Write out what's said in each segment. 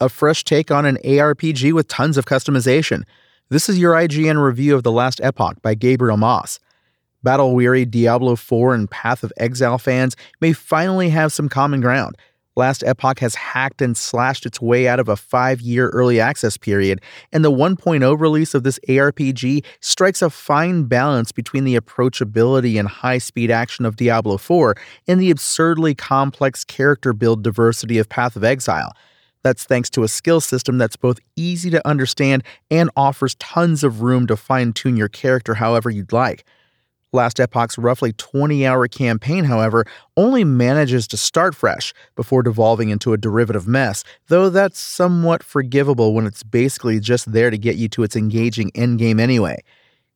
A fresh take on an ARPG with tons of customization. This is your IGN review of The Last Epoch by Gabriel Moss. Battle weary Diablo 4 and Path of Exile fans may finally have some common ground. Last Epoch has hacked and slashed its way out of a five year early access period, and the 1.0 release of this ARPG strikes a fine balance between the approachability and high speed action of Diablo 4 and the absurdly complex character build diversity of Path of Exile. That's thanks to a skill system that's both easy to understand and offers tons of room to fine tune your character however you'd like. Last Epoch's roughly 20 hour campaign, however, only manages to start fresh before devolving into a derivative mess, though that's somewhat forgivable when it's basically just there to get you to its engaging endgame anyway.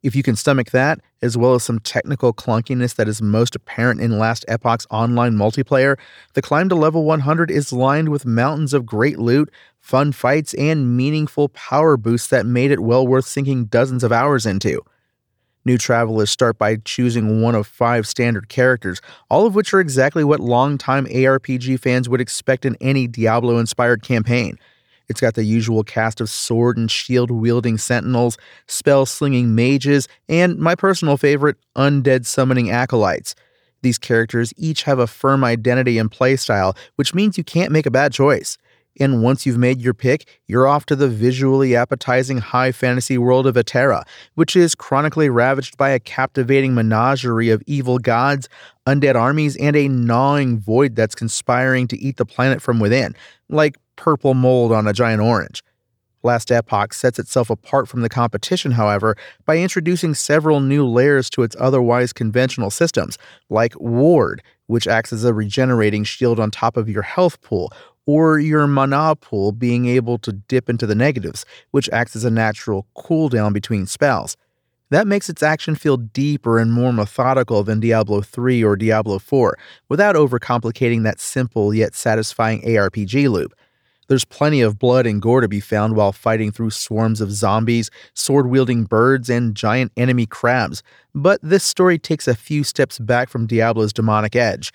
If you can stomach that, as well as some technical clunkiness that is most apparent in Last Epoch's online multiplayer, the climb to level 100 is lined with mountains of great loot, fun fights, and meaningful power boosts that made it well worth sinking dozens of hours into. New travelers start by choosing one of five standard characters, all of which are exactly what longtime ARPG fans would expect in any Diablo inspired campaign. It's got the usual cast of sword and shield wielding sentinels, spell slinging mages, and my personal favorite, undead summoning acolytes. These characters each have a firm identity and playstyle, which means you can't make a bad choice. And once you've made your pick, you're off to the visually appetizing high fantasy world of Eterra, which is chronically ravaged by a captivating menagerie of evil gods, undead armies, and a gnawing void that's conspiring to eat the planet from within, like purple mold on a giant orange. Last Epoch sets itself apart from the competition, however, by introducing several new layers to its otherwise conventional systems, like Ward, which acts as a regenerating shield on top of your health pool, or your mana pool being able to dip into the negatives, which acts as a natural cooldown between spells. That makes its action feel deeper and more methodical than Diablo 3 or Diablo 4, without overcomplicating that simple yet satisfying ARPG loop. There's plenty of blood and gore to be found while fighting through swarms of zombies, sword wielding birds, and giant enemy crabs, but this story takes a few steps back from Diablo's demonic edge.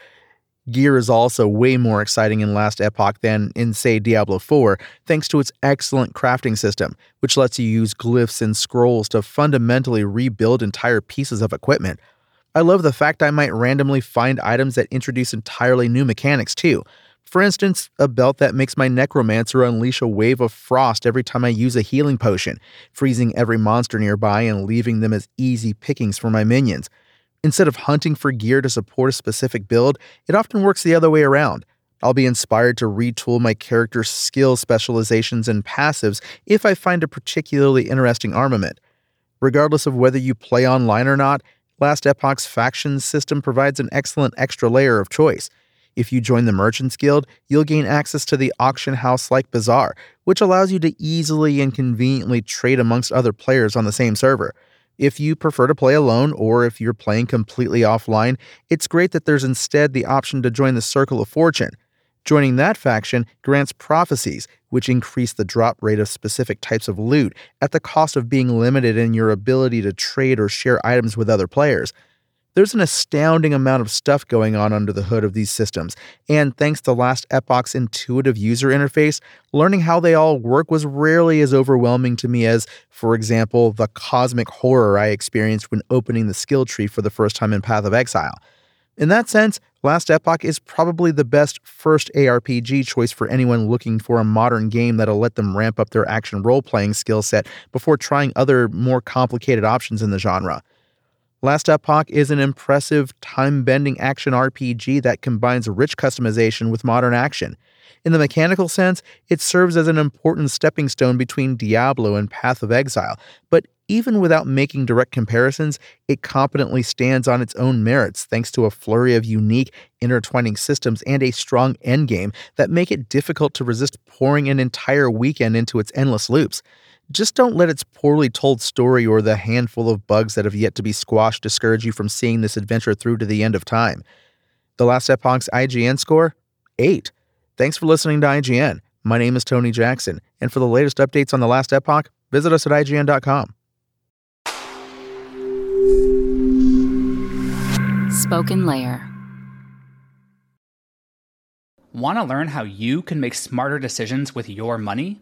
Gear is also way more exciting in Last Epoch than in, say, Diablo 4, thanks to its excellent crafting system, which lets you use glyphs and scrolls to fundamentally rebuild entire pieces of equipment. I love the fact I might randomly find items that introduce entirely new mechanics, too. For instance, a belt that makes my necromancer unleash a wave of frost every time I use a healing potion, freezing every monster nearby and leaving them as easy pickings for my minions. Instead of hunting for gear to support a specific build, it often works the other way around. I'll be inspired to retool my character's skill specializations and passives if I find a particularly interesting armament. Regardless of whether you play online or not, Last Epoch's faction system provides an excellent extra layer of choice. If you join the Merchants Guild, you'll gain access to the auction house like bazaar, which allows you to easily and conveniently trade amongst other players on the same server. If you prefer to play alone or if you're playing completely offline, it's great that there's instead the option to join the Circle of Fortune. Joining that faction grants prophecies, which increase the drop rate of specific types of loot at the cost of being limited in your ability to trade or share items with other players. There's an astounding amount of stuff going on under the hood of these systems, and thanks to Last Epoch's intuitive user interface, learning how they all work was rarely as overwhelming to me as, for example, the cosmic horror I experienced when opening the skill tree for the first time in Path of Exile. In that sense, Last Epoch is probably the best first ARPG choice for anyone looking for a modern game that'll let them ramp up their action role playing skill set before trying other, more complicated options in the genre. Last Epoch is an impressive, time bending action RPG that combines rich customization with modern action. In the mechanical sense, it serves as an important stepping stone between Diablo and Path of Exile, but even without making direct comparisons, it competently stands on its own merits thanks to a flurry of unique, intertwining systems and a strong endgame that make it difficult to resist pouring an entire weekend into its endless loops. Just don't let its poorly told story or the handful of bugs that have yet to be squashed discourage you from seeing this adventure through to the end of time. The Last Epoch's IGN score? 8. Thanks for listening to IGN. My name is Tony Jackson, and for the latest updates on The Last Epoch, visit us at IGN.com. Spoken Layer. Want to learn how you can make smarter decisions with your money?